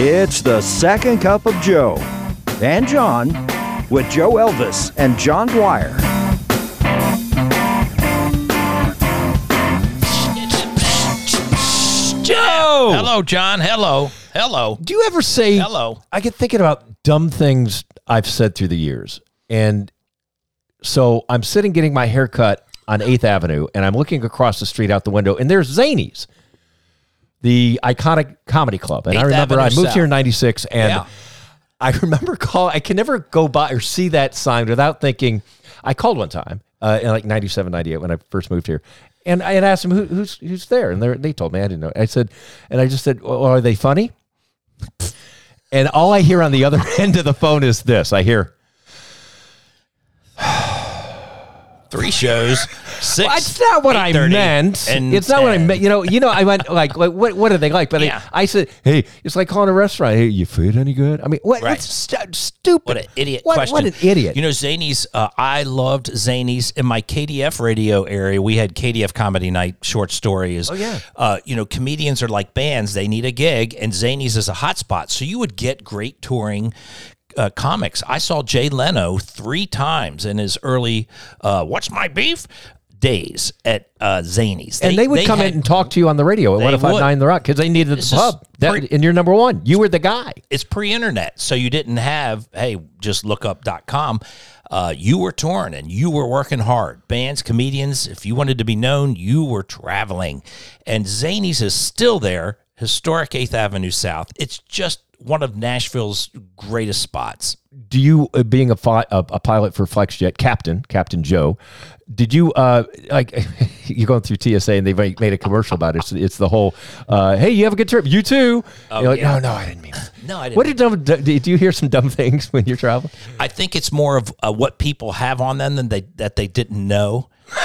It's the second cup of Joe and John with Joe Elvis and John Dwyer. Joe! Hello, John. Hello. Hello. Do you ever say Hello. I get thinking about dumb things I've said through the years. And so I'm sitting getting my hair cut on 8th Avenue and I'm looking across the street out the window and there's Zanies, the iconic comedy club. And I 8th remember I Avenue moved here in 96 and Yeah. I remember call I can never go by or see that sign without thinking I called one time uh, in like 97 98 when I first moved here. And I had asked them who, who's who's there and they they told me I didn't know. I said and I just said, "Well, are they funny?" And all I hear on the other end of the phone is this. I hear, Three shows. Six. "That's not what I meant. and It's not what I meant." You know, you know. I went like, like what? What are they like? But Yeah. I, I said, "Hey, it's like calling a restaurant. Hey, you food any good?" I mean, what? Right. What's stu- stupid? What an idiot What, question. what an idiot. You know, Zanies, uh, I loved Zanies in my KDF radio area. We had KDF Comedy Night short stories. Oh, yeah. Uh, you know, comedians are like bands, they need a gig, and Zanies is a hotspot. So you would get great touring. Uh, comics. I saw Jay Leno three times in his early uh, "What's My Beef" days at uh, Zanies, and they, would come had- in and talk to you on the radio at They 1059 The Rock because they needed This the pub. That, pre- and you're number one. You were the guy. it's pre-internet so you didn't have hey just look up.com uh, you were torn and you were working hard bands comedians if you wanted to be known you were traveling and zanies is still there historic 8th avenue south. It's just one of nashville's greatest spots. Do you uh, being a, fi- a a pilot for FlexJet captain Captain Joe did you uh like you're going through TSA and they made a commercial about it. It's, it's the whole uh hey you have a good trip. You too. You're like yeah. no no I didn't mean that. no i didn't what did dumb did you hear some dumb things when you're traveling? I think it's more of uh, what people have on them than they that they didn't know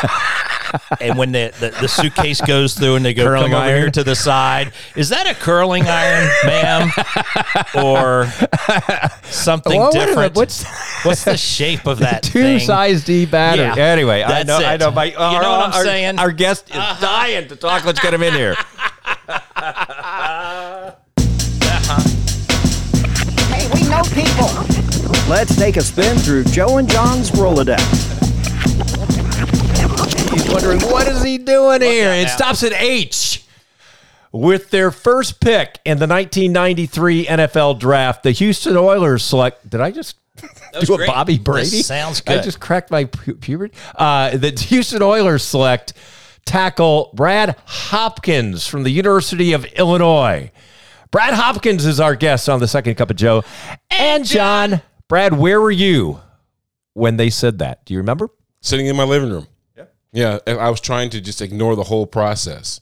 and when the, the, the suitcase goes through and they go Curling come over here to the side, is that a curling iron, ma'am, or something Well, wait a minute, different? what's- what's the shape of that two thing? size D battery Yeah, anyway I that's know I know my You know what I'm uh, our, saying? our guest is uh-huh. dying to talk let's get him in here Hey, we know people. Let's take a spin through Joe and John's Rolodex. He's wondering what is he doing here? It that. stops at H. With their first pick in the 1993 NFL Draft, the Houston Oilers select. Did I just do a great. Bobby This Brady? sounds good. I just cracked my pu- puberty. Uh, the Houston Oilers select tackle Brad Hopkins from the University of Illinois. Brad Hopkins is our guest on the Second Cup of Joe. And John, Brad, where were you when they said that? Do you remember? sitting in my living room. Yeah. Yeah. I was trying to just ignore the whole process.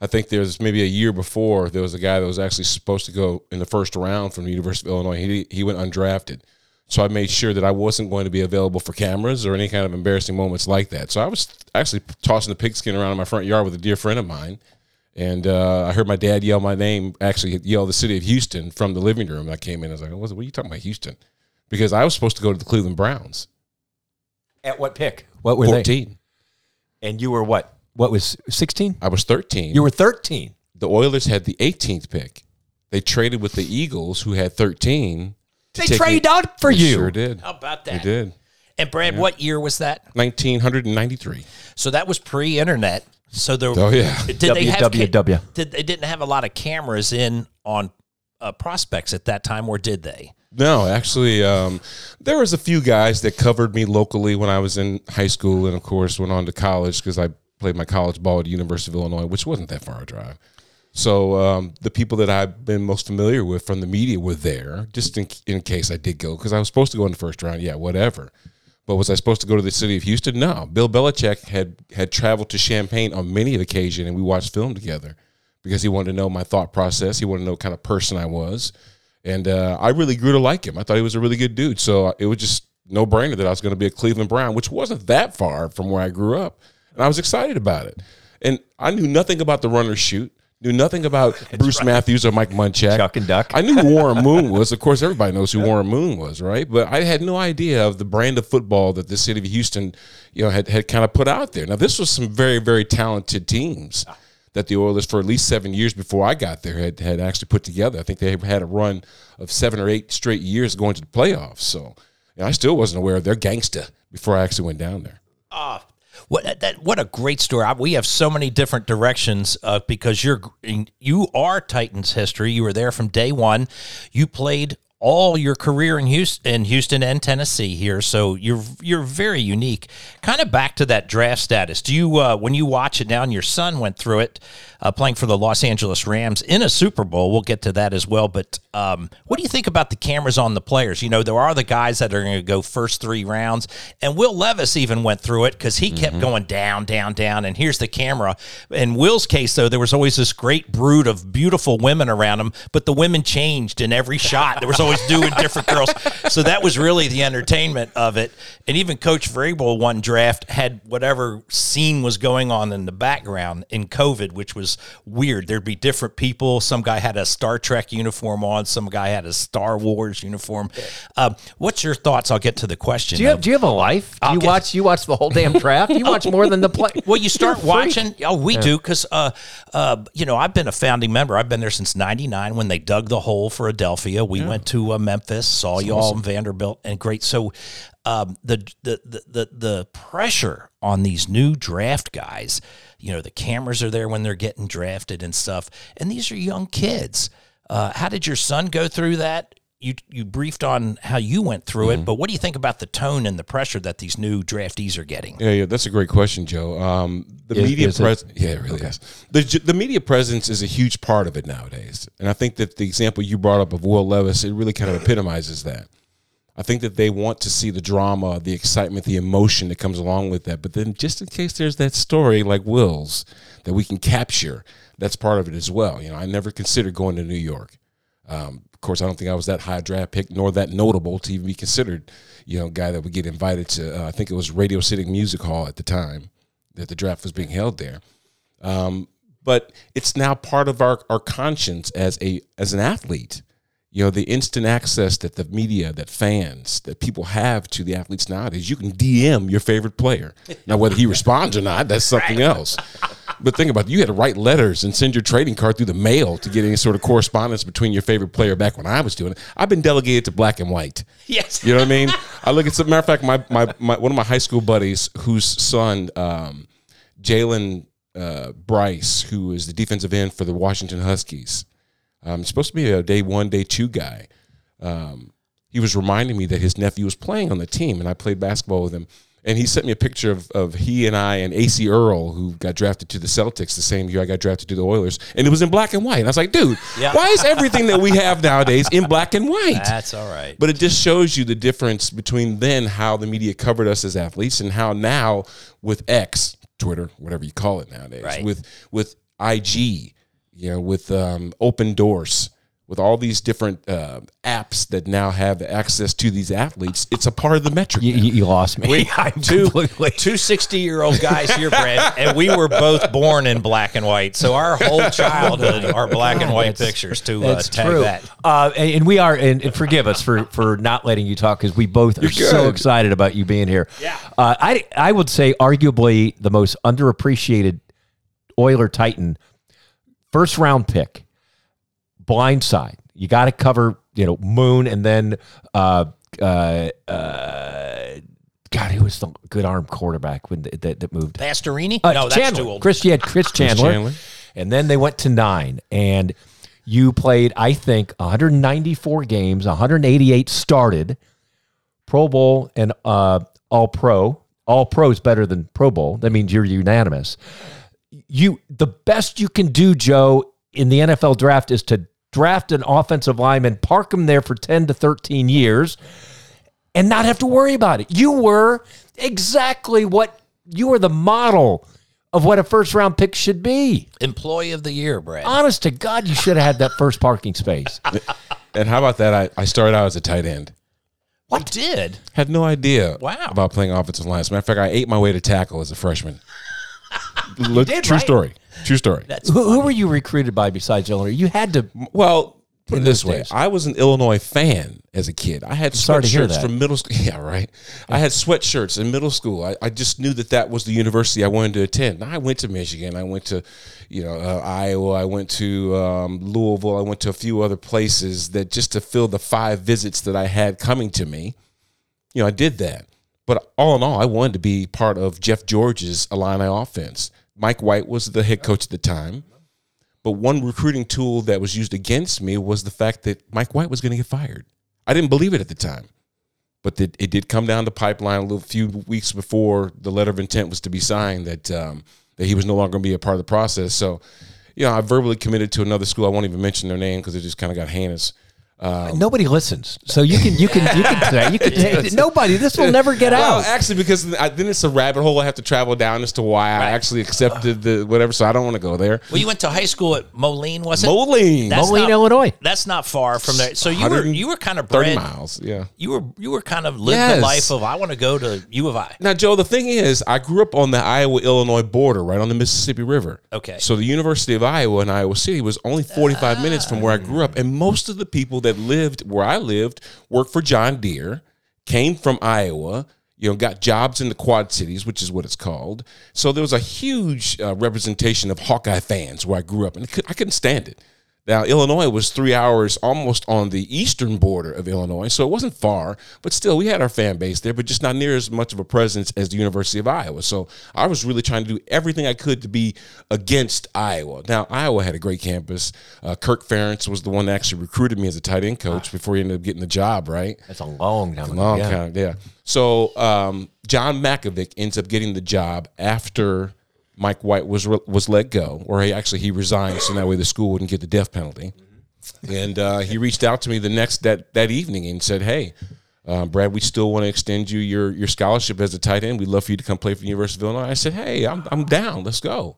I think there's maybe a year before there was a guy that was actually supposed to go in the first round from the University of Illinois. He he went undrafted. So I made sure that I wasn't going to be available for cameras or any kind of embarrassing moments like that. So I was actually tossing the pigskin around in my front yard with a dear friend of mine. And uh, I heard my dad yell my name, actually yell the city of Houston from the living room. I came in, I was like, what are you talking about, Houston? Because I was supposed to go to the Cleveland Browns. At what pick? What were they? 14. And you were what? What was 16? I was 13. You were 13. the Oilers had the 18th pick. They traded with the Eagles, who had 13. They traded trade out for They you. Sure did. How about that? They did. And Brad, what year was that? 1993. So that was pre-internet. So there. Oh, yeah. Did they have? Did they didn't have a lot of cameras in on uh, prospects at that time, or did they? No, actually, um, there was a few guys that covered me locally when I was in high school, and of course went on to college because I played my college ball at the University of Illinois, which wasn't that far a drive. So um, the people that I've been most familiar with from the media were there, just in, in case I did go, because I was supposed to go in the first round. Yeah, whatever. But was I supposed to go to the city of Houston? No. Bill Belichick had had traveled to Champaign on many occasions, and we watched film together because he wanted to know my thought process. He wanted to know what kind of person I was, and uh, I really grew to like him. I thought he was a really good dude. So it was just no brainer that I was going to be a Cleveland Brown, which wasn't that far from where I grew up, and I was excited about it. And I knew nothing about the run-and-shoot. Knew nothing about Bruce Matthews or Mike Munchak. Chuck and Duck. I knew who Warren Moon was. Of course, everybody knows who Warren Moon was, right? But I had no idea of the brand of football that the city of Houston, you know, had, had kind of put out there. Now, this was some very, very talented teams that the Oilers, for at least seven years before I got there, had, had actually put together. I think they had a run of seven or eight straight years going to the playoffs. So I still wasn't aware of their gangsta before I actually went down there. Ah, What that, what a great story! We have so many different directions uh, because you're you are Titans history. You were there from day one. You played all your career in Houston, in Houston and Tennessee here, so you're you're very unique. Kind of back to that draft status. Do you uh, when you watch it now, and your son went through it, uh, playing for the Los Angeles Rams in a Super Bowl. We'll get to that as well. But um, what do you think about the cameras on the players? You know, there are the guys that are going to go first three rounds, and Will Levis even went through it because he kept going down, down, down. And here's the camera. In Will's case, though, there was always this great brood of beautiful women around him, but the women changed in every shot. There was always doing different girls. So that was really the entertainment of it. And even Coach Vrabel one draft had whatever scene was going on in the background in COVID, which was weird. There'd be different people. Some guy had a Star Trek uniform on. Some guy had a Star Wars uniform. Um, what's your thoughts? I'll get to the question. Do you have Do you have a life? Do you Okay. watch? You watch the whole damn draft. You watch more than the play. Well, you start You're a freak. watching. Oh, we do because, uh, uh, you know, I've been a founding member. I've been there since '99 when they dug the hole for Adelphia. We went to uh, Memphis, saw y'all in Vanderbilt, and great. So, um, the, the the the the pressure on these new draft guys. You know, the cameras are there when they're getting drafted and stuff, and these are young kids. Uh, how did your son go through that? You you briefed on how you went through it, but what do you think about the tone and the pressure that these new draftees are getting? Yeah, yeah, that's a great question, Joe. Um, the Is- media presence, yeah, it really is. The the media presence is a huge part of it nowadays, and I think that the example you brought up of Will Levis, it really kind of epitomizes that. I think that they want to see the drama, the excitement, the emotion that comes along with that. But then, just in case there's that story like Will's that we can capture, that's part of it as well. You know, I never considered going to New York. Um, of course, I don't think I was that high draft pick, nor that notable to even be considered, you know, guy that would get invited to. Uh, I think it was Radio City Music Hall at the time that the draft was being held there. Um, but it's now part of our, our conscience as a as an athlete. You know, the instant access that the media, that fans, that people have to the athletes nowadays. You can DM your favorite player. Now, whether he responds or not, that's something else. But think about it. You had to write letters and send your trading card through the mail to get any sort of correspondence between your favorite player back when I was doing it. I've been delegated to black and white. Yes. You know what I mean? I look at some matter of fact, my, my, my one of my high school buddies whose son, um, Jalen uh, Bryce, who is the defensive end for the Washington Huskies, um, supposed to be a day one, day two guy. Um, he was reminding me that his nephew was playing on the team, and I played basketball with him. And he sent me a picture of, of he and I and Acie Earl, who got drafted to the Celtics the same year I got drafted to the Oilers, and it was in black and white. And I was like, dude, Yeah. why is everything that we have nowadays in black and white? That's all right. But it just shows you the difference between then how the media covered us as athletes and how now with X, Twitter, whatever you call it nowadays, Right. with with IG, you know, with um, open doors, with all these different uh, apps that now have access to these athletes, it's a part of the metric. You, you, you lost me. I'm two completely- two 60 year old guys here, Brad, and we were both born in black and white. So our whole childhood are black and white That's- pictures to uh, That's tag true. that. Uh, and, and we are, and, and forgive us for for not letting you talk because we both are so good. excited about you being here. Yeah. Uh, I I would say arguably the most underappreciated Oiler Titan first round pick, blindside. You got to cover, you know, Moon and then uh uh uh. God, who was the good arm quarterback when that, that, that moved? Pastorini? Uh, no, that's too old. Chris, you had Chris Chandler, Chandler. and then they went to nine, and you played, I think, 194 games, 188 started, Pro Bowl and uh, All Pro. All Pro is better than Pro Bowl. That means you're unanimous. You, the best you can do, Joe, in the NFL draft is to draft an offensive lineman, park him there for 10 to 13 years, and not have to worry about it. You were exactly what you were the model of what a first round pick should be. Employee of the year, Brad. Honest to God, you should have had that first parking space. And how about that? I, I started out as a tight end. what did? Had no idea Wow. about playing offensive line. As a matter of fact, I ate my way to tackle as a freshman. Look, did, true right? story. True story. That's who, who were you recruited by besides Illinois? You had to. Well, Put it in this those way: days. I was an Illinois fan as a kid. I had sorry to sweatshirts from middle school. Yeah, right. I had sweatshirts in middle school. I, I just knew that that was the university I wanted to attend. I went to Michigan. I went to, you know, uh, Iowa. I went to um, Louisville. I went to a few other places that just to fill the five visits that I had coming to me. You know, I did that. But all in all, I wanted to be part of Jeff George's Illini offense. Mike White was the head coach at the time. But one recruiting tool that was used against me was the fact that Mike White was going to get fired. I didn't believe it at the time, but it, it did come down the pipeline a little few weeks before the letter of intent was to be signed that um, that he was no longer going to be a part of the process. So, you know, I verbally committed to another school. I won't even mention their name because it just kind of got heinous. Um, nobody listens, so you can you can you can say you can say, nobody. This will never get Well, out. actually, because I, then it's a rabbit hole I have to travel down as to why I actually accepted the whatever. So I don't want to go there. Well, you went to high school at Moline, was it? Moline, That's Moline, not- Illinois. That's not far from there. So you were you were kind of thirty bred. miles. Yeah. You were you were kind of lived Yes. the life of I want to go to U of I. Now, Joe, the thing is, I grew up on the Iowa Illinois border, right on the Mississippi River. Okay. So the University of Iowa in Iowa City was only 45 ah. minutes from where I grew up. And most of the people that lived where I lived worked for John Deere, came from Iowa, you know, got jobs in the Quad Cities, which is what it's called. So there was a huge uh, representation of Hawkeye fans where I grew up, and I couldn't stand it. Now, Illinois was three hours almost on the eastern border of Illinois, so it wasn't far, but still, we had our fan base there, but just not near as much of a presence as the University of Iowa. So I was really trying to do everything I could to be against Iowa. Now, Iowa had a great campus. Uh, Kirk Ferentz was the one that actually recruited me as a tight end coach before he ended up getting the job, right? That's a long time ago. Long yeah. time, yeah. So um, John Mackovic ends up getting the job after Mike White was was let go, or he actually he resigned, so that way the school wouldn't get the death penalty. And uh, he reached out to me the next that that evening and said, "Hey, uh, Brad, we still want to extend you your your scholarship as a tight end. We'd love for you to come play for the University of Illinois." I said, "Hey, I'm I'm down. Let's go."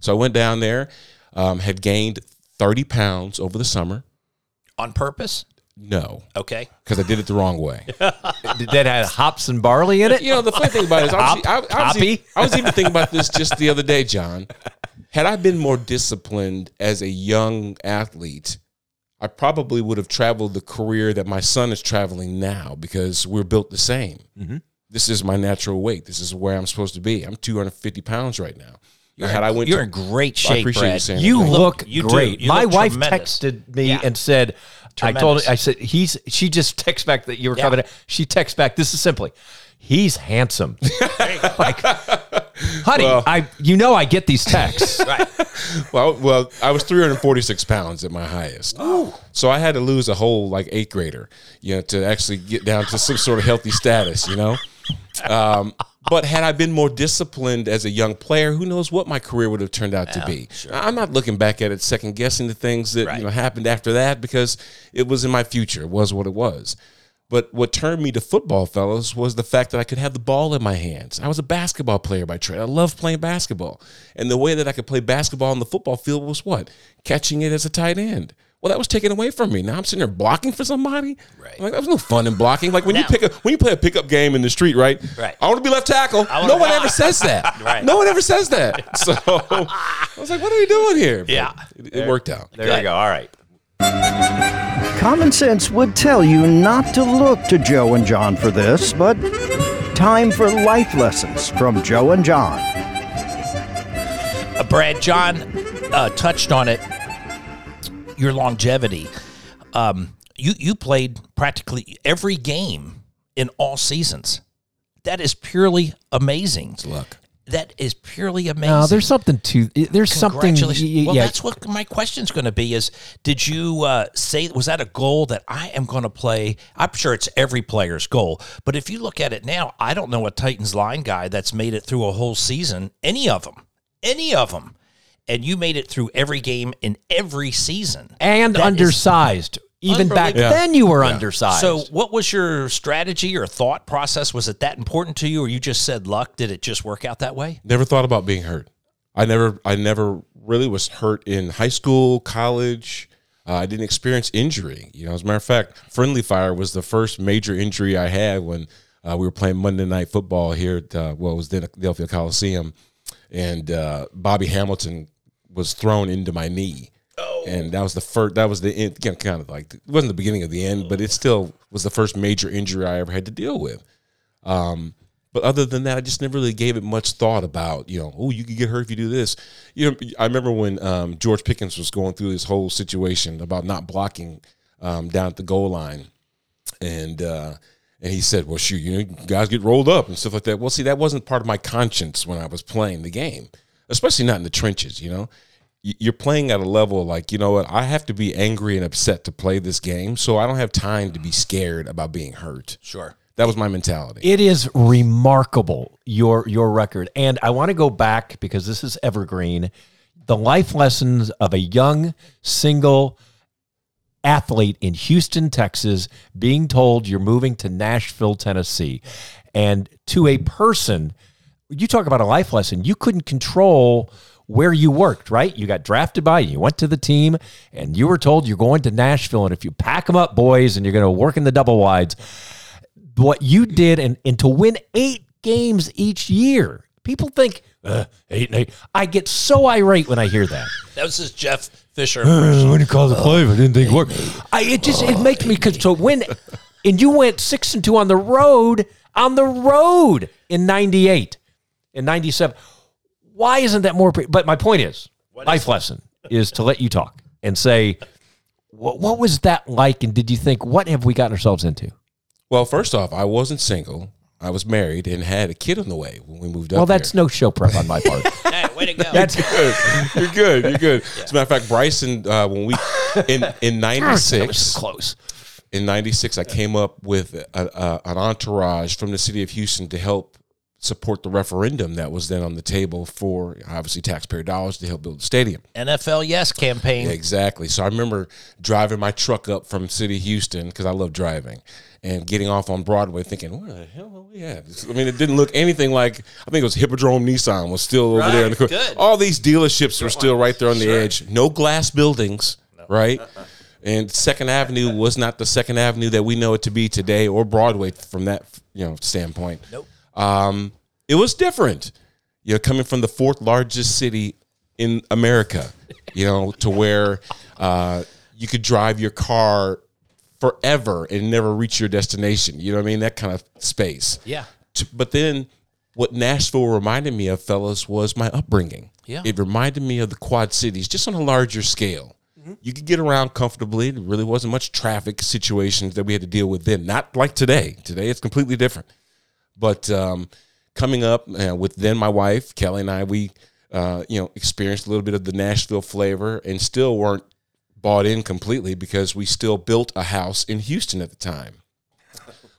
So I went down there, um, had gained thirty pounds over the summer. On purpose? No, Okay. because I did it the wrong way. Did that have hops and barley in it? You know, the funny thing about it is, I was, I, I, was even, I was even thinking about this just the other day, John. Had I been more disciplined as a young athlete, I probably would have traveled the career that my son is traveling now because we're built the same. Mm-hmm. This is my natural weight. This is where I'm supposed to be. I'm 250 pounds right now. Now, had I went You're to, in great I shape, appreciate you Brad. You that. look you great. You My look wife tremendous. texted me Yeah. and said, I told Tremendous. I said he's she just texts back that you were Yeah. coming. She texts back. This is simply, he's handsome. like, honey, Well- I you know I get these texts. Well, well, I was 346 pounds at my highest. So I had to lose a whole like eighth grader, you know, to actually get down to some sort of healthy status, you know. Um, but had I been more disciplined as a young player, who knows what my career would have turned out to be. I'm not looking back at it second guessing the things that Right. you know happened after that because it was in my future. It was what it was. But what turned me to football, fellas, was the fact that I could have the ball in my hands. I was a basketball player by trade. I loved playing basketball. And the way that I could play basketball on the football field was what? Catching it as a tight end. Well, that was taken away from me. Now I'm sitting there blocking for somebody. Right. Like, that was no fun in blocking. Like when you pick up when you play a pickup game in the street, right? Right. I want to be left tackle. No one ever says that. Right. No one ever says that. So I was like, what are we doing here? But Yeah. It, it worked out. There you go. All right. Common sense would tell you not to look to Joe and John for this, but time for life lessons from Joe and John. Uh, Brad, John uh, touched on it. Your longevity. Um, you you played practically every game in all seasons. That is purely amazing. luck. That is purely amazing. No, there's something to there's something. Congratulations. y- y- well, yeah, that's what my question's going to be is did you uh, say, was that a goal that I am going to play? I'm sure it's every player's goal. But if you look at it now, I don't know a Titans line guy that's made it through a whole season, any of them, any of them. And you made it through every game in every season. and That is- undersized. Even back Unbelievable. then, you were undersized. So, what was your strategy or thought process? Was it that important to you, or you just said luck? Did it just work out that way? Never thought about being hurt. I never, I never really was hurt in high school, college. Uh, I didn't experience injury. You know, as a matter of fact, friendly fire was the first major injury I had when uh, we were playing Monday Night Football here at uh, well, it was then at Philadelphia Coliseum, and uh, Bobby Hamilton was thrown into my knee. and that was the first. That was the end, kind of like it wasn't the beginning of the end, but it still was the first major injury I ever had to deal with. Um, but other than that, I just never really gave it much thought about, you know, oh, you could get hurt if you do this. You know, I remember when um, George Pickens was going through this whole situation about not blocking um, down at the goal line, and uh, and he said, well, shoot, you know, guys get rolled up and stuff like that. Well, see, that wasn't part of my conscience when I was playing the game, especially not in the trenches. You know, you're playing at a level like, you know what, I have to be angry and upset to play this game, so I don't have time to be scared about being hurt. Sure. That was my mentality. It is remarkable your your record, and I want to go back because this is evergreen. The life lessons of a young single athlete in Houston, Texas, being told you're moving to Nashville, Tennessee, and to a person, you talk about a life lesson. You couldn't control where you worked, right? You got drafted by, you went to the team, and you were told you're going to Nashville, and if you pack them up, boys, and you're going to work in the double wides what you did and, and to win eight games each year. People think uh, eight and eight. I get so irate when I hear that. That was just Jeff Fisher. when you call the play, I didn't think it worked. I it just it makes me cause so when and you went six and two on the road on the road in ninety eight in ninety seven. Why isn't that more? Pre- but my point is, life lesson is to let you talk and say, what, what was that like? And did you think, what have we gotten ourselves into? Well, first off, I wasn't single. I was married and had a kid on the way when we moved up. Well, that's here. no show prep on my part. hey, way to go. That's good. You're good. You're good. As a matter of fact, Brycen, uh, when we in in '96, was close. in '96, I came up with a, a, an entourage from the city of Houston to help support the referendum that was then on the table for obviously taxpayer dollars to help build the stadium. NFL Yes campaign. Yeah, exactly. So I remember driving my truck up from City Houston because I love driving and getting off on Broadway thinking, where the hell are we at? I mean, it didn't look anything like, I think it was Hippodrome Nissan was still over there. In the Right, good. All these dealerships were still right there on the edge. No glass buildings, right? And Second Avenue was not the Second Avenue that we know it to be today or Broadway from that, you know, standpoint. Nope. Um, it was different. You know, coming from the fourth largest city in America, you know, to where uh, you could drive your car forever and never reach your destination. You know what I mean? That kind of space. Yeah. But then what Nashville reminded me of, fellas, was my upbringing. Yeah. It reminded me of the Quad Cities, just on a larger scale. You could get around comfortably. There really wasn't much traffic situations that we had to deal with then. Not like today. Today it's completely different. But um, coming up uh, with then my wife Kelly and I, we uh, you know experienced a little bit of the Nashville flavor, and still weren't bought in completely because we still built a house in Houston at the time.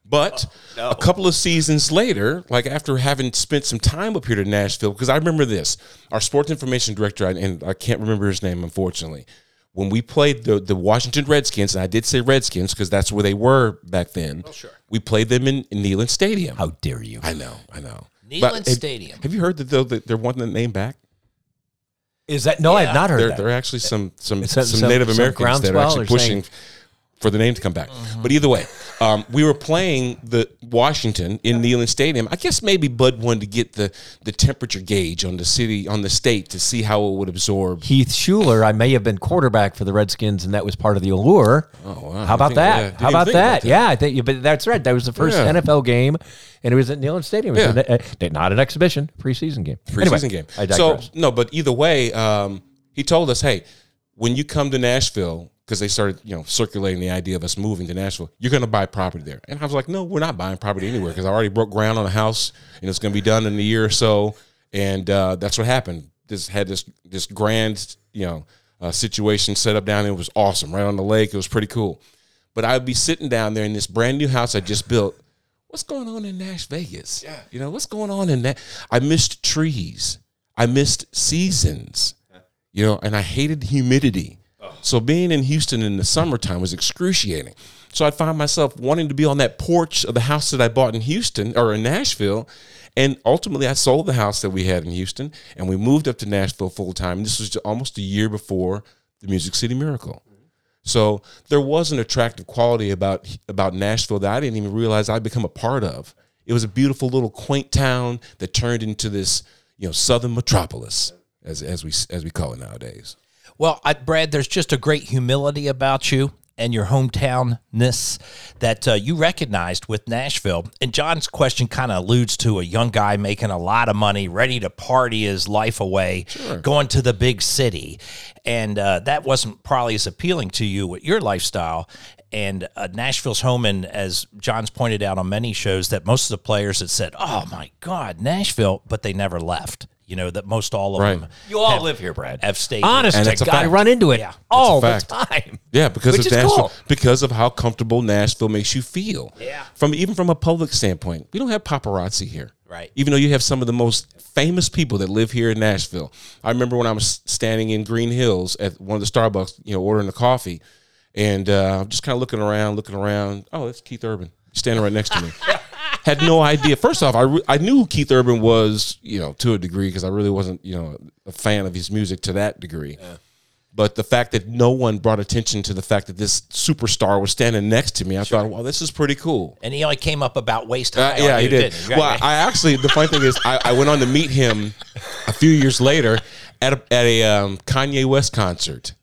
But a couple of seasons later, like after having spent some time up here to Nashville, because I remember this, our sports information director, and I can't remember his name, unfortunately. When we played the, the Washington Redskins, and I did say Redskins because that's where they were back then. Oh, sure. We played them in, in Neyland Stadium. How dare you? I know, I know. Neyland But Stadium. Have you heard that they're, that they're wanting the name back? Is that no? I have not heard There, that. there are actually some some, Some- some, some- Native some Americans that are actually pushing saying- for the name to come back. But either way, um, we were playing the Washington in Neyland Stadium. I guess maybe Bud wanted to get the the temperature gauge on the city on the state to see how it would absorb. Heath Shuler, I may have been quarterback for the Redskins, and that was part of the allure. Oh, wow. How about that? How about that? about that. Yeah, I think. But that's right. That was the first Yeah. NFL game, and it was at Neyland Stadium. Yeah. an- uh, not an exhibition, preseason game. preseason Anyway, game. I digress. so no, but either way, um, he told us, hey, when you come to Nashville, because they started, you know, circulating the idea of us moving to Nashville, you're going to buy property there. And I was like, no, we're not buying property anywhere because I already broke ground on a house and it's going to be done in a year or so. And uh, that's what happened. This had this this grand, you know, uh, situation set up down. there. It was awesome, right on the lake. It was pretty cool. But I'd be sitting down there in this brand new house I just built. What's going on in Nash Vegas? Yeah. You know, what's going on in that? I missed trees. I missed seasons. You know, and I hated humidity. So being in Houston in the summertime was excruciating. So I'd find myself wanting to be on that porch of the house that I bought in Houston or in Nashville. And ultimately, I sold the house that we had in Houston and we moved up to Nashville full time. This was almost a year before the Music City Miracle. So there was an attractive quality about about Nashville that I didn't even realize I'd become a part of. It was a beautiful little quaint town that turned into this, you know, southern metropolis, as as we as we call it nowadays. Well, I, Brad, there's just a great humility about you and your hometownness that uh, you recognized with Nashville. And John's question kind of alludes to a young guy making a lot of money, ready to party his life away, going to the big city. And uh, that wasn't probably as appealing to you with your lifestyle. And uh, Nashville's home, and as John's pointed out on many shows, that most of the players had said, "Oh my God, Nashville," but they never left. You know that most all of Right. them. You all have- live here, Brad. Have stayed. Honest And to it's a God, I fact. run into it Yeah. all the fact. time. Yeah, because Which of is Nashville, cool. because of how comfortable Nashville makes you feel. Yeah. From even from a public standpoint, we don't have paparazzi here. Right. Even though you have some of the most famous people that live here in Nashville. I remember when I was standing in Green Hills at one of the Starbucks, you know, ordering the coffee, and uh, just kind of looking around, looking around. Oh, that's Keith Urban standing right next to me. Had no idea. First off, I, re- I knew Keith Urban was, you know, to a degree because I really wasn't, you know, a fan of his music to that degree. But the fact that no one brought attention to the fact that this superstar was standing next to me, I thought, well, this is pretty cool. and he only came up about waist Uh, high. yeah, on he did. didn't he? Well, I actually, the funny thing is, I, I went on to meet him a few years later at a, at a um, Kanye West concert.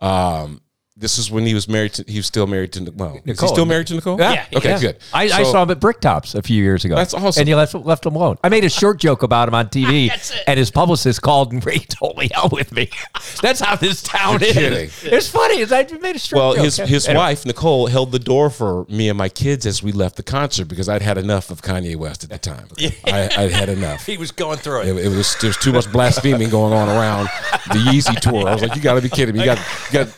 Um, this is when he was married to. He was still married to. Well, is he Nicole. still married to Nicole? Yeah, Okay, Yeah. good. I, I So- saw him at Bricktops a few years ago. That's awesome. And you left, left him alone. I made a short joke about him on TV, and his publicist called and he totally hell with me. That's how this town You're is. kidding. It's funny. It's, I made a short Well, joke. his his Anyway. wife Nicole held the door for me and my kids as we left the concert because I'd had enough of Kanye West at the time. I, I'd had enough. he was going through it. It, it was there's too much blaspheming going on around the Yeezy tour. I was like, you got to be kidding me! You got you got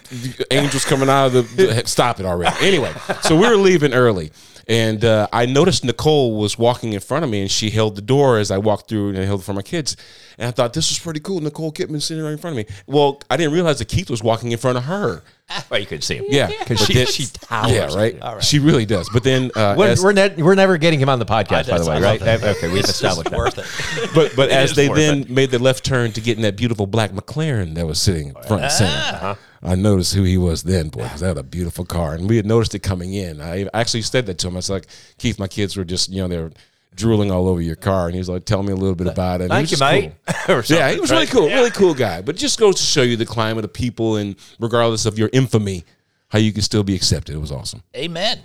angels coming out of the, the- stop it already. Anyway, so we were leaving early, and uh, I noticed Nicole was walking in front of me, and she held the door as I walked through and I held it for my kids. And I thought this was pretty cool. Nicole Kidman sitting right in front of me. Well, I didn't realize that Keith was walking in front of her. Well, you could see him. Yeah, Because she, then- she towers. Yeah, right? She really does. But then, uh, We're, as- we're, ne- we're never getting him on the podcast, by the way, right? that. Okay, we've It's established that. worth it. but but as is they worth then made the left turn to get in that beautiful black McLaren that was sitting front and center, Uh-huh. I noticed who he was then, boy, because that had a beautiful car, and we had noticed it coming in. I actually said that to him. I was like, Keith, my kids were just you know they're drooling all over your car, and he was like, tell me a little bit about it. And Thank you, mate. cool. Yeah, he was right? really cool, really cool guy. But it just goes to show you the climate of people, and regardless of your infamy, how you can still be accepted. It was awesome. Amen.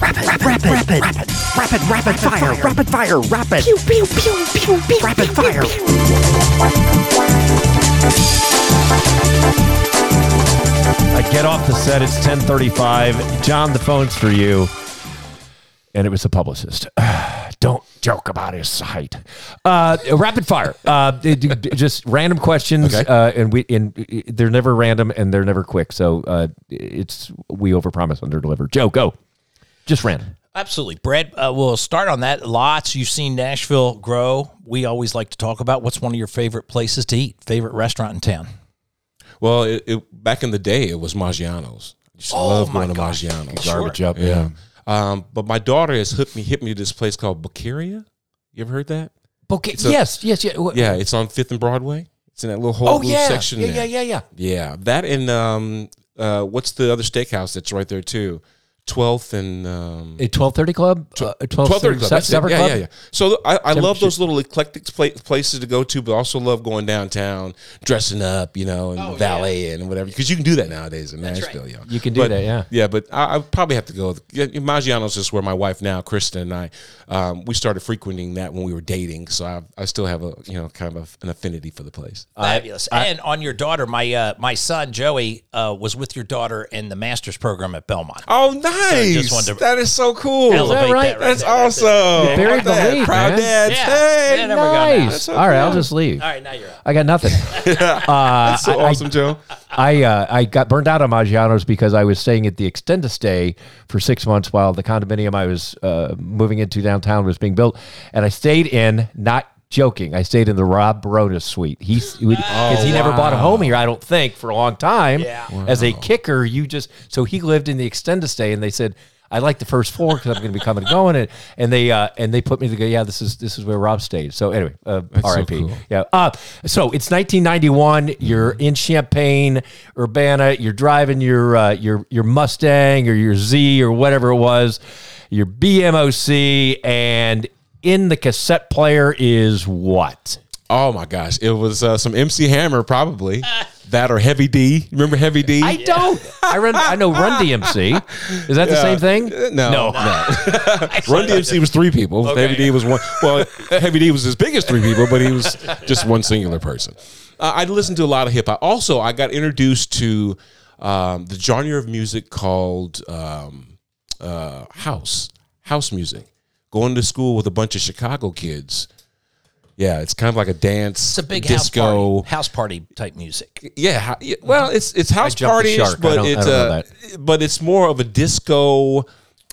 Rapid, rapid, rapid, rapid, rapid, rapid fire, rapid fire, rapid. Pew, pew, pew, pew, pew, rapid fire. I get off the set. It's 1035. John, the phone's for you. And it was the publicist. Don't joke about his height. Uh, rapid fire. Uh, it- it- just random questions. Okay. Uh, and we and they're never random and they're never quick. So uh, it's we overpromise, underdeliver. Joe, go. Just random. Absolutely. Brad, uh, we'll start on that. Lots. You've seen Nashville grow. We always like to talk about what's one of your favorite places to eat, favorite restaurant in town. Well, it, it, back in the day, it was Maggiano's. I Oh, love my going to gosh. Maggiano's. Sure. Garbage up. Yeah. Um, but my daughter has hooked me hit me to this place called Bocaria. You ever heard that? Okay. a- yes. Yes. Yeah. Yeah, it's on Fifth and Broadway. It's in that little whole Oh yeah. section Yeah. there. Yeah. Yeah. Yeah. Yeah, that and um, uh, what's the other steakhouse that's right there too? Twelfth and um, A twelve thirty club. Uh, twelve Twelve thirty thirty club. That's it. Yeah, club. yeah, yeah. So I, I love those little eclectic pla- places to go to, but also love going downtown, dressing up, you know, and valet and whatever, because you can do that nowadays in Nashville. Yeah, You can do But- that, yeah. yeah. But I, I probably have to go. Yeah, Maggiano's is where my wife now, Kristen, and I, um, we started frequenting that when we were dating. So I, I still have a you know kind of a, an affinity for the place. Fabulous. and on your daughter, my uh, my son Joey uh, was with your daughter in the master's program at Belmont. Oh, nice! Just wanted to- that is so cool. Elevate right? that right That's there. awesome. it. Buried Look at that. the lead, Proud man. dads. Yeah. Hey, Yeah, there we go now. Nice. All right, I'll just leave. All right, now you're up. I got nothing. uh, so I- I- awesome, Joe. I uh, I got burned out on Maggiano's because I was staying at the extended stay for six months while the condominium I was uh, moving into downtown was being built, and I stayed in not. Joking, I stayed in the Rob Bironas suite. He's because he never bought a home here, I don't think, for a long time. Yeah. As a kicker, you just so he lived in the extended stay, and they said I like the first floor because I'm going to be coming and going, and and they uh, and they put me to go. Yeah, this is this is where Rob stayed. So anyway, uh, so R.I.P. cool. Yeah. Uh, so it's 1991. You're in Champaign, Urbana. You're driving your uh, your your Mustang or your Z or whatever it was, your BMOC, and in the cassette player is what? Oh my gosh, it was uh, some MC Hammer probably. that or Heavy D. Remember Heavy D? I don't. I run. I know Run DMC. Is that the same thing? Uh, No, no. Run DMC was three people. Heavy D was one. Well, Heavy D was as big as three people, but he was just one singular person. Uh, I listened to a lot of hip hop. Also, I got introduced to um, the genre of music called um, uh, house, house music. Going to school with a bunch of Chicago kids. Yeah, it's kind of like a dance, It's a big disco. house party, house party type music. Yeah, well, it's it's house jumped the parties, but it's don't uh, but it's more of a disco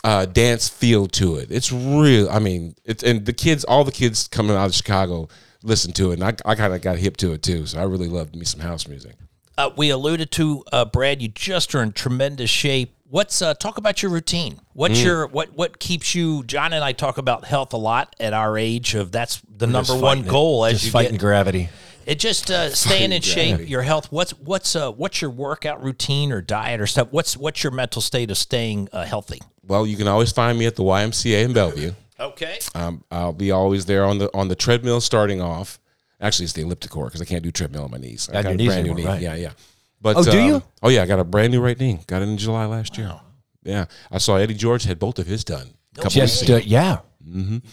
uh, dance feel to it. It's real. I mean, it's and the kids, all the kids coming out of Chicago listen to it, and I, I kind of got hip to it too. So I really loved me some house music. Uh, we alluded to uh, Brad. You just are in tremendous shape. What's uh, talk about your routine? Mm. What's your what what keeps you? John and I talk about health a lot at our age. Of that's the number one fighting it. goal as Just you fighting get gravity. It just uh, staying in shape, your health. What's what's uh, what's your workout routine or diet or stuff? What's what's your mental state of staying uh, healthy? Well, you can always find me at the YMCA in Bellevue. Okay. Um, I'll be always there on the on the treadmill starting off. Actually, it's the elliptic core because I can't do treadmill on my knees. I Got a brand new knee. right. Yeah, yeah. But Oh, do um, you? Oh yeah, I got a brand new right knee. Got it in July last year. Yeah, I saw Eddie George had both of his done. A couple weeks Just uh, yeah.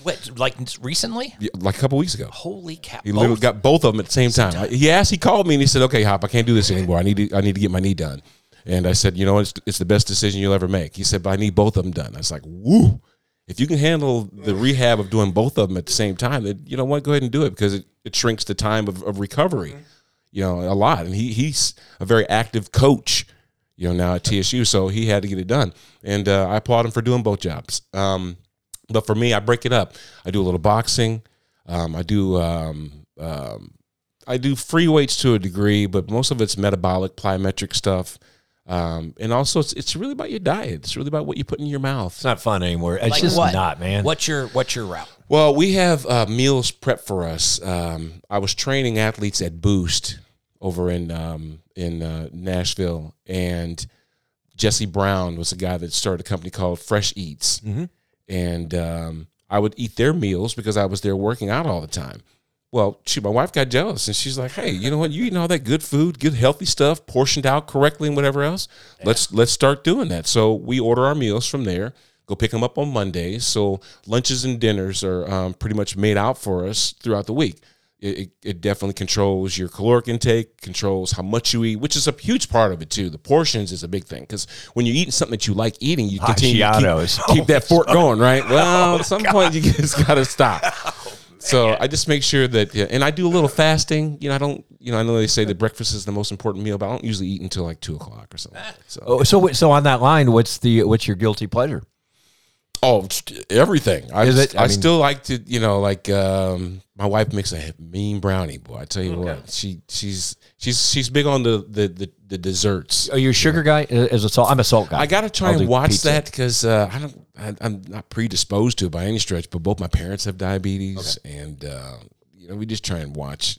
What like recently? Yeah, like a couple weeks ago. Holy cow! He literally got both of them at the same time. I- He asked, he called me and he said, "Okay, Hop, I can't do this anymore. I need to, I need to get my knee done." And I said, "You know, it's it's the best decision you'll ever make." He said, "But I need both of them done." I was like, "Woo! If you can handle the rehab of doing both of them at the same time, then you know what? Go ahead and do it because it, it shrinks the time of, of recovery, you know, a lot." And he he's a very active coach, you know, now at TSU, so he had to get it done, and uh, I applaud him for doing both jobs. Um, but for me, I break it up. I do a little boxing. Um, I do um, um, I do free weights to a degree, but most of it's metabolic, plyometric stuff. Um, and also, it's, it's really about your diet. It's really about what you put in your mouth. It's not fun anymore. It's Like just what? not, man. What's your what's your route? Well, we have uh, meals prepped for us. Um, I was training athletes at Boost over in um, in uh, Nashville, and Jesse Brown was a guy that started a company called Fresh Eats, and um, I would eat their meals because I was there working out all the time. Well, she, my wife got jealous, and she's like, "Hey, you know what? You eating all that good food, good healthy stuff, portioned out correctly, and whatever else. Let's let's start doing that." So we order our meals from there. Go pick them up on Mondays. So lunches and dinners are um, pretty much made out for us throughout the week. It, it, it definitely controls your caloric intake, controls how much you eat, which is a huge part of it too. The portions is a big thing because when you're eating something that you like eating, you ah, continue to keep, keep oh, that fork going, right? Well, oh, at some point you just got to stop. Oh, so I just make sure that, yeah, and I do a little fasting. You know, I don't, you know, I know they say that breakfast is the most important meal, but I don't usually eat until like two o'clock or something. So, Oh, so so on that line, what's the what's your guilty pleasure? Oh, everything. I, Is it? I, I mean- still like to, you know, like um, my wife makes a mean brownie. Boy, I tell you what, she she's she's she's big on the the the, the desserts. Are you a sugar guy? As a salt, I'm a salt guy. I got to try I'll and do watch pizza. that because uh, I don't. I, I'm not predisposed to it by any stretch, but both my parents have diabetes, and uh, you know we just try and watch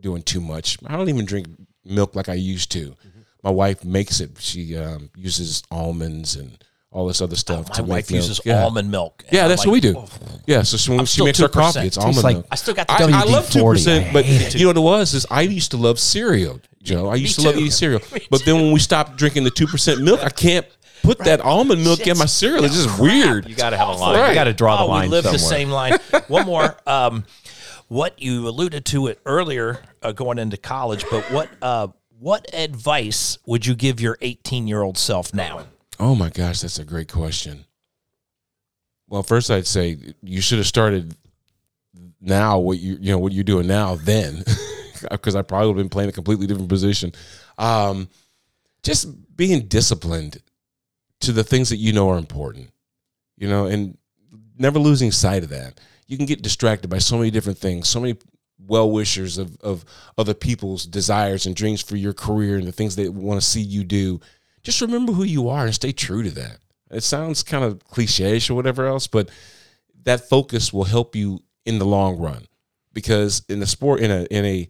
doing too much. I don't even drink milk like I used to. Mm-hmm. My wife makes it. She um, uses almonds and all this other stuff. My to make wife milk. uses yeah. almond milk. Yeah, that's like, what we do. "Oh." Yeah, so she, when she makes her 2%. coffee, it's Tastes almond like- milk. I still got the I, I love two percent, but you know what it was is I used to love cereal. Joe, I used to love eating cereal, but then when we stopped drinking the two percent milk, I can't put that almond milk in my cereal. It's just weird. You got to have a line. Right. You got to draw the oh, line we live somewhere. the same line. One more. Um, what you alluded to it earlier, uh, going into college, but what uh, what advice would you give your 18 year old self now? Oh my gosh, that's a great question. Well, first I'd say you should have started now what you you know what you're doing now then, because I probably would have been playing a completely different position. Um, just being disciplined to the things that you know are important, you know, and never losing sight of that. You can get distracted by so many different things, so many well wishers of, of other people's desires and dreams for your career and the things they want to see you do. Just remember who you are and stay true to that. It sounds kind of cliche or whatever else, but that focus will help you in the long run. Because in the sport, in a in a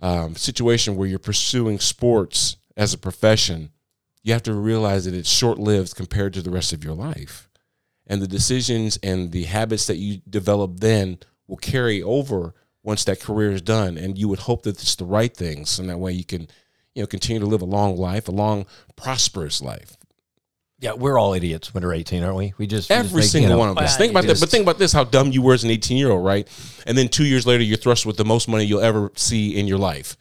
um, situation where you're pursuing sports as a profession, you have to realize that it's short lived compared to the rest of your life. And the decisions and the habits that you develop then will carry over once that career is done, and you would hope that it's the right things, and that way you can, you know, continue to live a long life, a long, prosperous life. Yeah, we're all idiots when we're 18, aren't we? We just we just Every single one of us. Think you about that. But think about this: how dumb you were as an 18 year old, right? And then two years later, you're thrust with the most money you'll ever see in your life.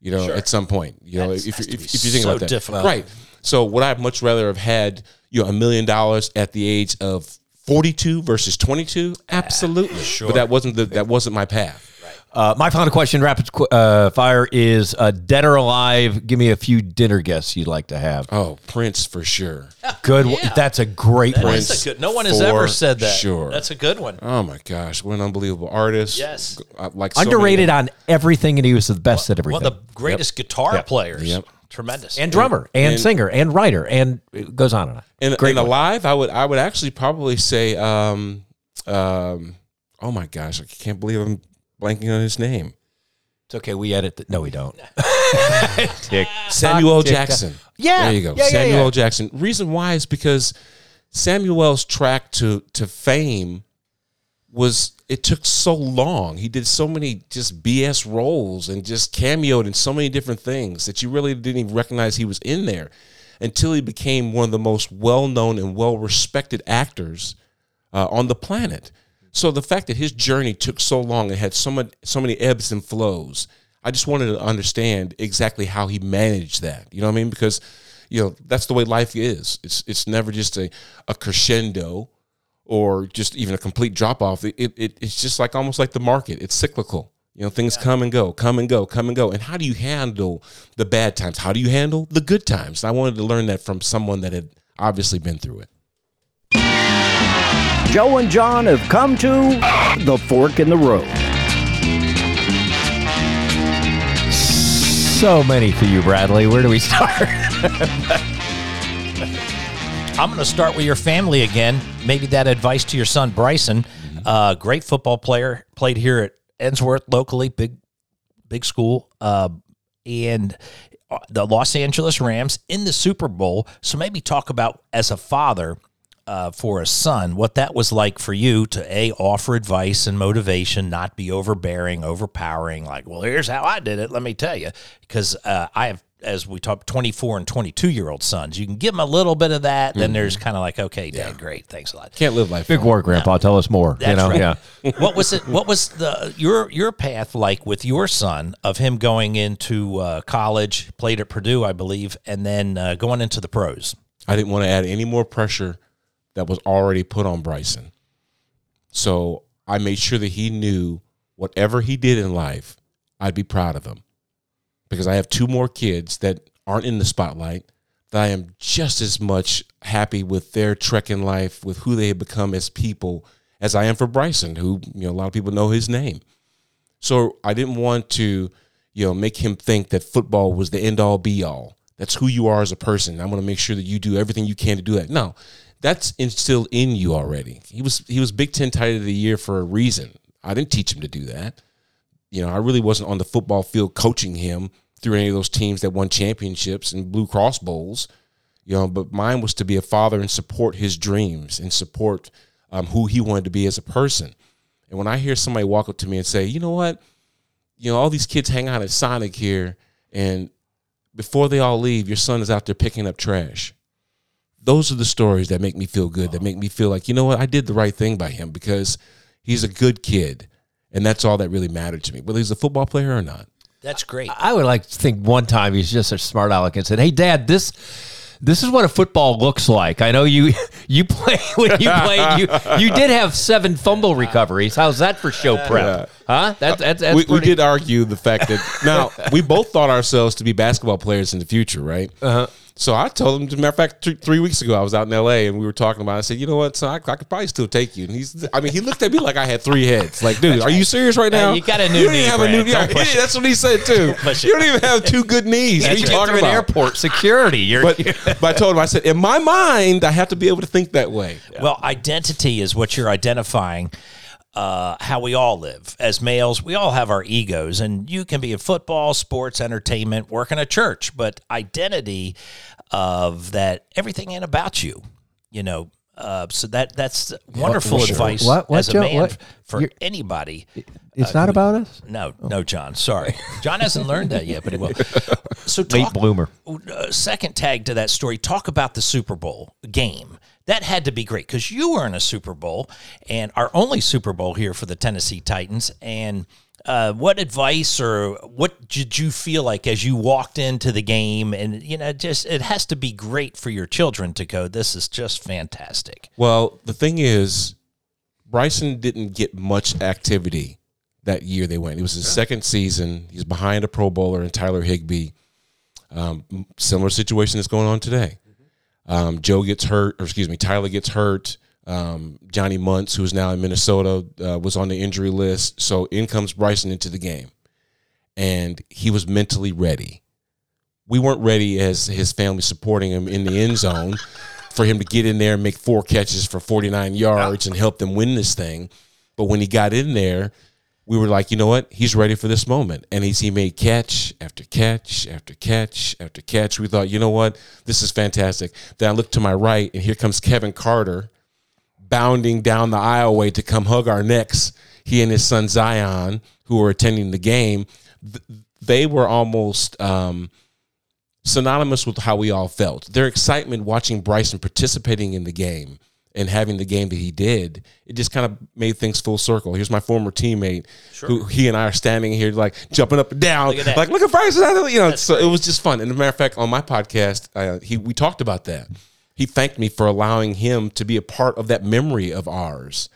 You know, at some point, you know, That's- if, you to if, if you think so about that, difficult. right? So, would I much rather have had you know a million dollars at the age of 42 versus 22? Absolutely. Sure. But that wasn't the that wasn't my path. Uh, my final question, rapid qu- uh, fire, is uh, dead or alive? Give me a few dinner guests you'd like to have. Oh, Prince for sure. Good. yeah. That's a great one. Prince That's a good. No one has ever said that. sure. That's a good one. Oh my gosh, what an unbelievable artist! Yes. Uh, like so many- Underrated on everything, and he was the best at everything. One of the greatest guitar players. Yep. Tremendous. and drummer, and, and- singer, and writer, and it goes on and on. And, Great and alive, I would I would actually probably say, um, um, oh my gosh, I can't believe I'm blanking on his name. It's okay. We edit. The, no, we don't. Tick. Samuel L. tick, Jackson. Yeah, there you go. yeah, yeah, Samuel yeah. L. Jackson. Reason why is because Samuel's track to to fame was it took so long. He did so many just BS roles and just cameoed in so many different things that you really didn't even recognize he was in there until he became one of the most well known and well respected actors uh, on the planet. So the fact that his journey took so long and had so much, so many ebbs and flows, I just wanted to understand exactly how he managed that. You know what I mean? Because you know that's the way life is. It's it's never just a, a crescendo or just even a complete drop off. It, it it's just like almost like the market. It's cyclical. You know, things come and go, come and go, come and go. And how do you handle the bad times? How do you handle the good times? I wanted to learn that from someone that had obviously been through it. Joe and John have come to the fork in the road. So many for you, Bradley. Where do we start? I'm going to start with your family again. Maybe that advice to your son Brycen, uh, great football player, played here at Ensworth locally, big big school, uh, and uh, the Los Angeles Rams in the Super Bowl. So maybe talk about as a father uh, for a son what that was like for you to a offer advice and motivation, not be overbearing, overpowering. Like, well, here's how I did it. Let me tell you, because uh, I have. As we talk, 24 and 22 year old sons, you can give them a little bit of that. Then there's kind of like, okay, dad, great, thanks a lot. Can't live life. Big war, Grandpa. Tell us more. you That's know, right. yeah. what was it? What was the your your path like with your son of him going into uh, college, played at Purdue, I believe, and then uh, going into the pros? I didn't want to add any more pressure that was already put on Brycen. So I made sure that he knew whatever he did in life, I'd be proud of him. Because I have two more kids that aren't in the spotlight that I am just as much happy with their trek in life, with who they have become as people, as I am for Brycen, who, you know, a lot of people know his name. So I didn't want to, you know, make him think that football was the end all be all. That's who you are as a person. I'm going to make sure that you do everything you can to do that. No, that's instilled in you already. He was he was Big Ten Tight of the Year for a reason. I didn't teach him to do that. You know, I really wasn't on the football field coaching him through any of those teams that won championships and Blue Cross Bowls. You know, but mine was to be a father and support his dreams and support um, who he wanted to be as a person. And when I hear somebody walk up to me and say, you know what, you know, all these kids hang out at Sonic here, and before they all leave, your son is out there picking up trash. Those are the stories that make me feel good, that make me feel like, you know what, I did the right thing by him because he's a good kid. And that's all that really mattered to me, whether he's a football player or not. That's great. I would like to think one time he's just a smart aleck and said, "Hey, Dad, this." This is what a football looks like. I know you you play when you played. You you did have seven fumble recoveries. How's that for show prep? Huh? That, that's that's we, we did argue the fact that now we both thought ourselves to be basketball players in the future, right? Uh-huh. So I told him, as a matter of fact, th- three weeks ago, I was out in L.A. and we were talking about. it. I said, "You know what, son? I, I could probably still take you." And he's, I mean, he looked at me like I had three heads. Like, dude, are you serious right now? you got a new knee. You don't knee, even have a new knee. It. That's what he said too. You don't even have two good knees. What are you talking about? airport security. You're, But, but I told him, I said, in my mind, I have to be able to think that way. Well, identity is what you're identifying. Uh, how we all live as males, we all have our egos, and you can be in football, sports, entertainment, work in a church, but identity of that everything ain't about you. You know, Uh, so that that's wonderful What- advice what- what, as a Joe? man What? for anybody. It's not about us. No, no, John. Sorry, John hasn't learned that yet, but he will. So Late bloomer. uh, second tag to that story. Talk about the Super Bowl game. That had to be great because you were in a Super Bowl and our only Super Bowl here for the Tennessee Titans. And uh, what advice or what did you feel like as you walked into the game? And you know, just it has to be great for your children to go. This is just fantastic. Well, the thing is, Brycen didn't get much activity that year they went. It was his second season. He's behind a Pro Bowler and Tyler Higbee. Um, similar situation that's going on today. Um, Joe gets hurt, or excuse me, Tyler gets hurt. Um, Johnny Mundt, who is now in Minnesota, uh, was on the injury list. So in comes Brycen into the game, and he was mentally ready. We weren't ready as his family supporting him in the end zone for him to get in there and make four catches for 49 yards and help them win this thing. But when he got in there, we were like, you know what? He's ready for this moment. And he's, he made catch after catch after catch after catch. We thought, you know what? This is fantastic. Then I looked to my right, and here comes Kevin Carter bounding down the aisleway to come hug our necks. He and his son Zion, who were attending the game, th- they were almost um, synonymous with how we all felt. Their excitement watching Brycen participating in the game and having the game that he did, it just kind of made things full circle. Here's my former teammate, who he and I are standing here like jumping up and down, Look like look at Brycen. You know, so it was just fun. And as a matter of fact, on my podcast, uh, he we talked about that. He thanked me for allowing him to be a part of that memory of ours,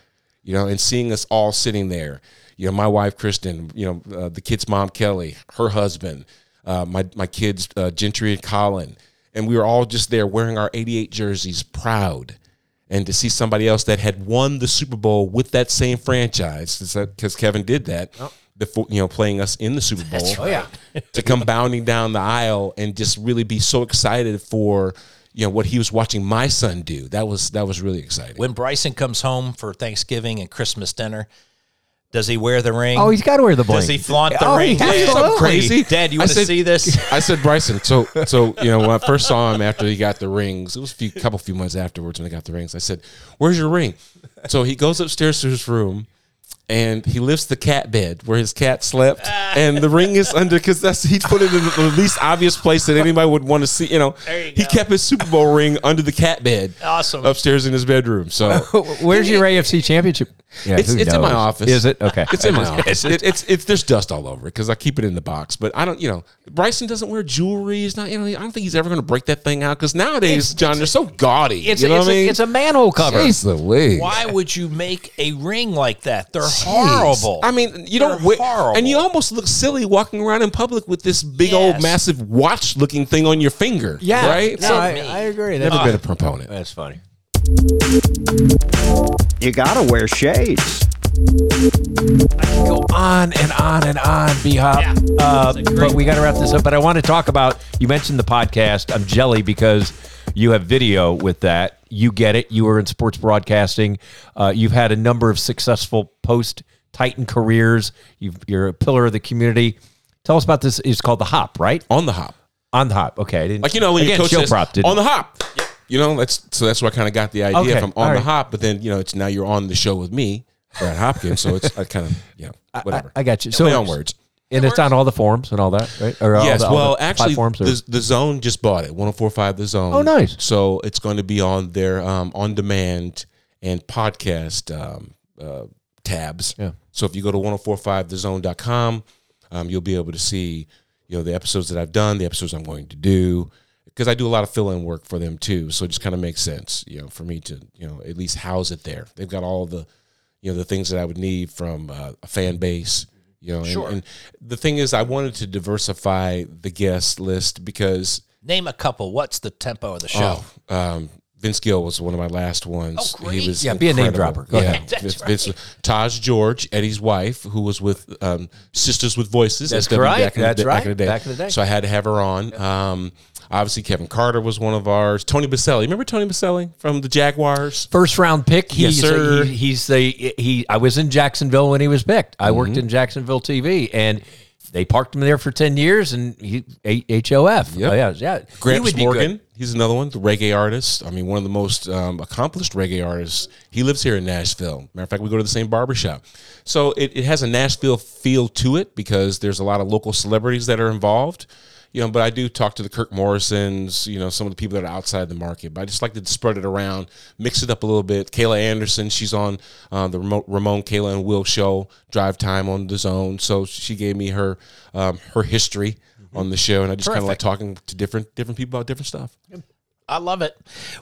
you know, and seeing us all sitting there. You know, my wife Kristen, you know, uh, the kid's mom Kelly, her husband, uh, my my kids uh, Gentry and Colin, and we were all just there wearing our '88 jerseys, proud. And to see somebody else that had won the Super Bowl with that same franchise, because Kevin did that, before you know, playing us in the Super Bowl. Oh yeah. to come bounding down the aisle and just really be so excited for you know what he was watching my son do. That was that was really exciting. When Brycen comes home for Thanksgiving and Christmas dinner, does he wear the ring? Oh, he's got to wear the bling. Does he flaunt the oh, ring? He Dad? absolutely. Something crazy. Dad, you I want to see this? I said Brycen. So so you know when I first saw him after he got the rings, it was a few couple few months afterwards when he got the rings. I said, "Where's your ring?" So he goes upstairs to his room. And he lifts the cat bed where his cat slept, ah. and the ring is under because that's he put it in the least obvious place that anybody would want to see. You know, There you he go. kept his Super Bowl ring under the cat bed, Awesome. upstairs in his bedroom. So Where's your AFC championship? Yeah, it's it's in my office. Is it okay? It's in my office. It, it's it's there's dust all over it because I keep it in the box. But I don't, you know, Brycen doesn't wear jewelry. He's not, you know, I don't think he's ever going to break that thing out because nowadays, John, they're so gaudy. It's, you know it's, what I a, mean? it's a manhole cover. Jeez Louise. Why would you make a ring like that? They're Jeez. Horrible. I mean, you don't They're wear, horrible. and you almost look silly walking around in public with this big old massive watch looking thing on your finger. yeah, right. No, So I, me. I agree. never That's, been a proponent. that's funny. You gotta wear shades. I can go on and on and on, B Hop. Yeah. Uh, It's a great but we got to wrap this up. But I want to talk about. You mentioned the podcast. I'm jelly because you have video with that. You get it. You were in sports broadcasting. Uh, you've had a number of successful post Titan careers. You've, you're a pillar of the community. Tell us about this. It's called the Hop, right? On the hop. On the Hop. Okay, I didn't Like you know when again, your coach says prop on the hop. You know that's so that's where I kind of got the idea Okay, from on the hop. But then you know it's now you're on the show with me, Brad Hopkins. So it's I kind of yeah whatever. I, I got you. So on words. and it's on all the forums and all that, right? Or all Yes, the- well, actually, the, the Zone just bought it. 104.5 The Zone. Oh, nice. So it's going to be on their um, on demand and podcast um, uh, tabs. Yeah. So if you go to 104.5thezone.com, um, you'll be able to see you know the episodes that I've done, the episodes I'm going to do, because I do a lot of fill-in work for them too. So it just kind of makes sense, you know, for me to you know at least house it there. They've got all the you know the things that I would need from uh, a fan base. You know, and, Sure. and the thing is, I wanted to diversify the guest list because Name a couple. What's the tempo of the show? Oh, um, Vince Gill was one of my last ones. Oh, great. He was Yeah, be a name dropper. Go yeah, ahead. That's Vince, Taj George, Eddie's wife, who was with um, Sisters with Voices. That's SW right. Back in, That's the, back in the day. Back in the day. So I had to have her on. Um, obviously, Kevin Carter was one of ours. Tony Boselli. Remember Tony Boselli from the Jaguars? first round pick. Yes, He's, sir. he- he's the he. I was in Jacksonville when he was picked. I Mm-hmm. worked in Jacksonville TV, and they parked him there for ten years, and he HOF. Yep. Oh, yeah, yeah. he Gramps would Morgan. He's another one, the reggae artist. I mean, one of the most um, accomplished reggae artists. He lives here in Nashville. Matter of fact, we go to the same barbershop. So it, it has a Nashville feel to it because there's a lot of local celebrities that are involved. You know, but I do talk to the Kirk Morrisons, you know, some of the people that are outside the market. But I just like to spread it around, mix it up a little bit. Kayla Anderson, she's on uh, the Ramon, Kayla, and Will show, Drive Time on the Zone. So she gave me her um, her history on the show, and I just kind of like talking to different different people about different stuff. I love it.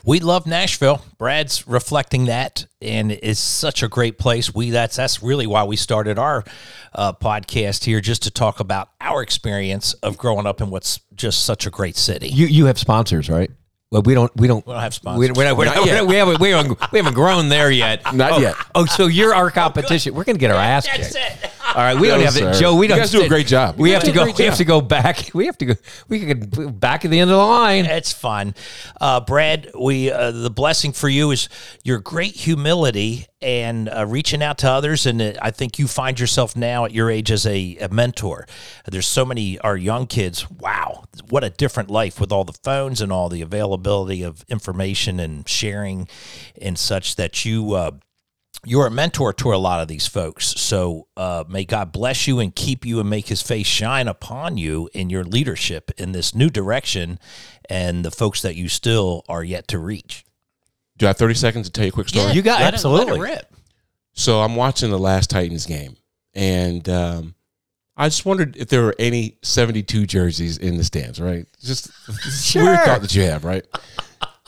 We love Nashville. Brad's reflecting that, and it's such a great place. We that's that's really why we started our uh, podcast here, just to talk about our experience of growing up in what's just such a great city. You you have sponsors, right? Well, we don't. We don't. We don't have We, sponsors. we're not, we're not, Not we're not- we haven't. We haven't. We haven't grown there yet. Not oh, yet. Oh, so you're our competition. We're gonna get our ass kicked. That's it. All right, we don't have to. sir. Joe, we You don't. You guys do a great job. We You have to go. great We have to go back. We have to go. We can go back at the end of the line. It's fun, uh, Brad. We uh, the blessing for you is your great humility and uh, reaching out to others, and uh, I think you find yourself now at your age as a, a mentor. There's so many our young kids. Wow, what a different life with all the phones and all the availability of information and sharing and such that you. Uh, you're a mentor to a lot of these folks. So uh, may God bless you and keep you and make his face shine upon you in your leadership in this new direction and the folks that you still are yet to reach. Do I have 30 seconds to tell you a quick story? You got Let it- absolutely. let it rip. So I'm watching the last Titans game, and um, I just wondered if there were any 72 jerseys in the stands. Right? Just it's a weird thought that you have, right?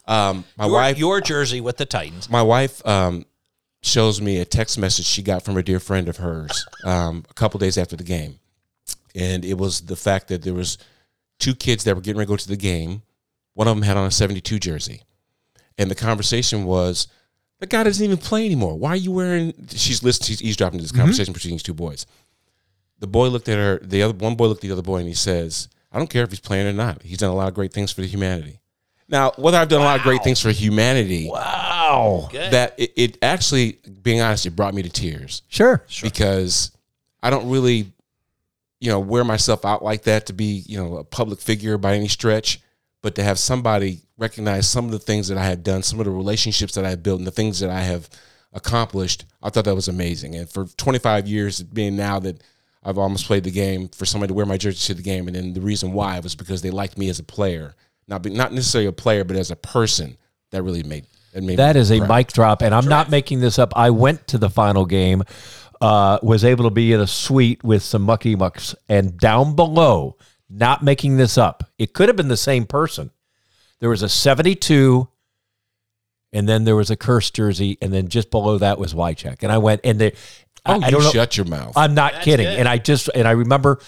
Um, my Your, wife, your jersey with the Titans. my wife um, shows me a text message she got from a dear friend of hers um, a couple days after the game, and it was the fact that there was two kids that were getting ready to go to the game. One of them had on a 72 jersey, and the conversation was, "The guy doesn't even play anymore. Why are you wearing?" She's listening. She's eavesdropping to this conversation between these two boys. The boy looked at her. The other one boy looked at the other boy, and he says, "I don't care if he's playing or not. He's done a lot of great things for the humanity." Now, whether I've done a lot of great things for humanity, Wow. that it, it actually, being honest, it brought me to tears Sure. because I don't really, you know, wear myself out like that to be, you know, a public figure by any stretch, but to have somebody recognize some of the things that I have done, some of the relationships that I have built, and the things that I have accomplished, I thought that was amazing. And for 25 years, being now that I've almost played the game, for somebody to wear my jersey to the game, and then the reason why was because they liked me as a player, not be, not necessarily a player, but as a person. That really made it made That me is a mic drop, and I'm not making this up. I went to the final game, uh, was able to be in a suite with some mucky mucks, and down below, not making this up, it could have been the same person. There was a 72, and then there was a Kearse jersey, and then just below that was Wycheck. And I went, and they, Oh, I, I you don't know. shut your mouth. I'm not kidding. And I just and I remember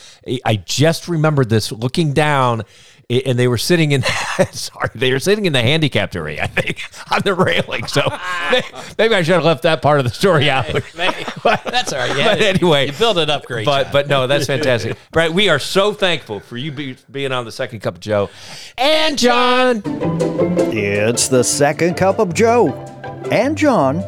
I just remembered this looking down and they were sitting in sorry, they were sitting in the handicapped area, I think, on the railing. So may- maybe I should have left that part of the story out. But- That's all right. Yeah, but anyway, you build it up great. but job. but no, that's fantastic. Brad, we are so thankful for you be, being on the second cup of Joe. And John. It's the second cup of Joe and John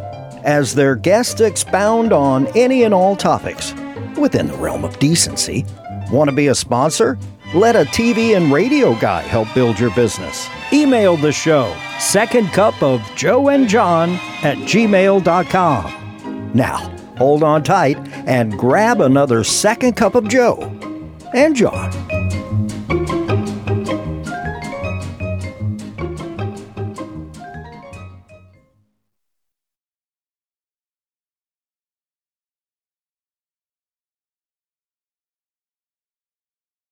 as their guests expound on any and all topics within the realm of decency. Want to be a sponsor? Let a TV and radio guy help build your business. Email the show, second cup of Joe and John at gmail.com. Now, hold on tight and grab another second cup of Joe and John.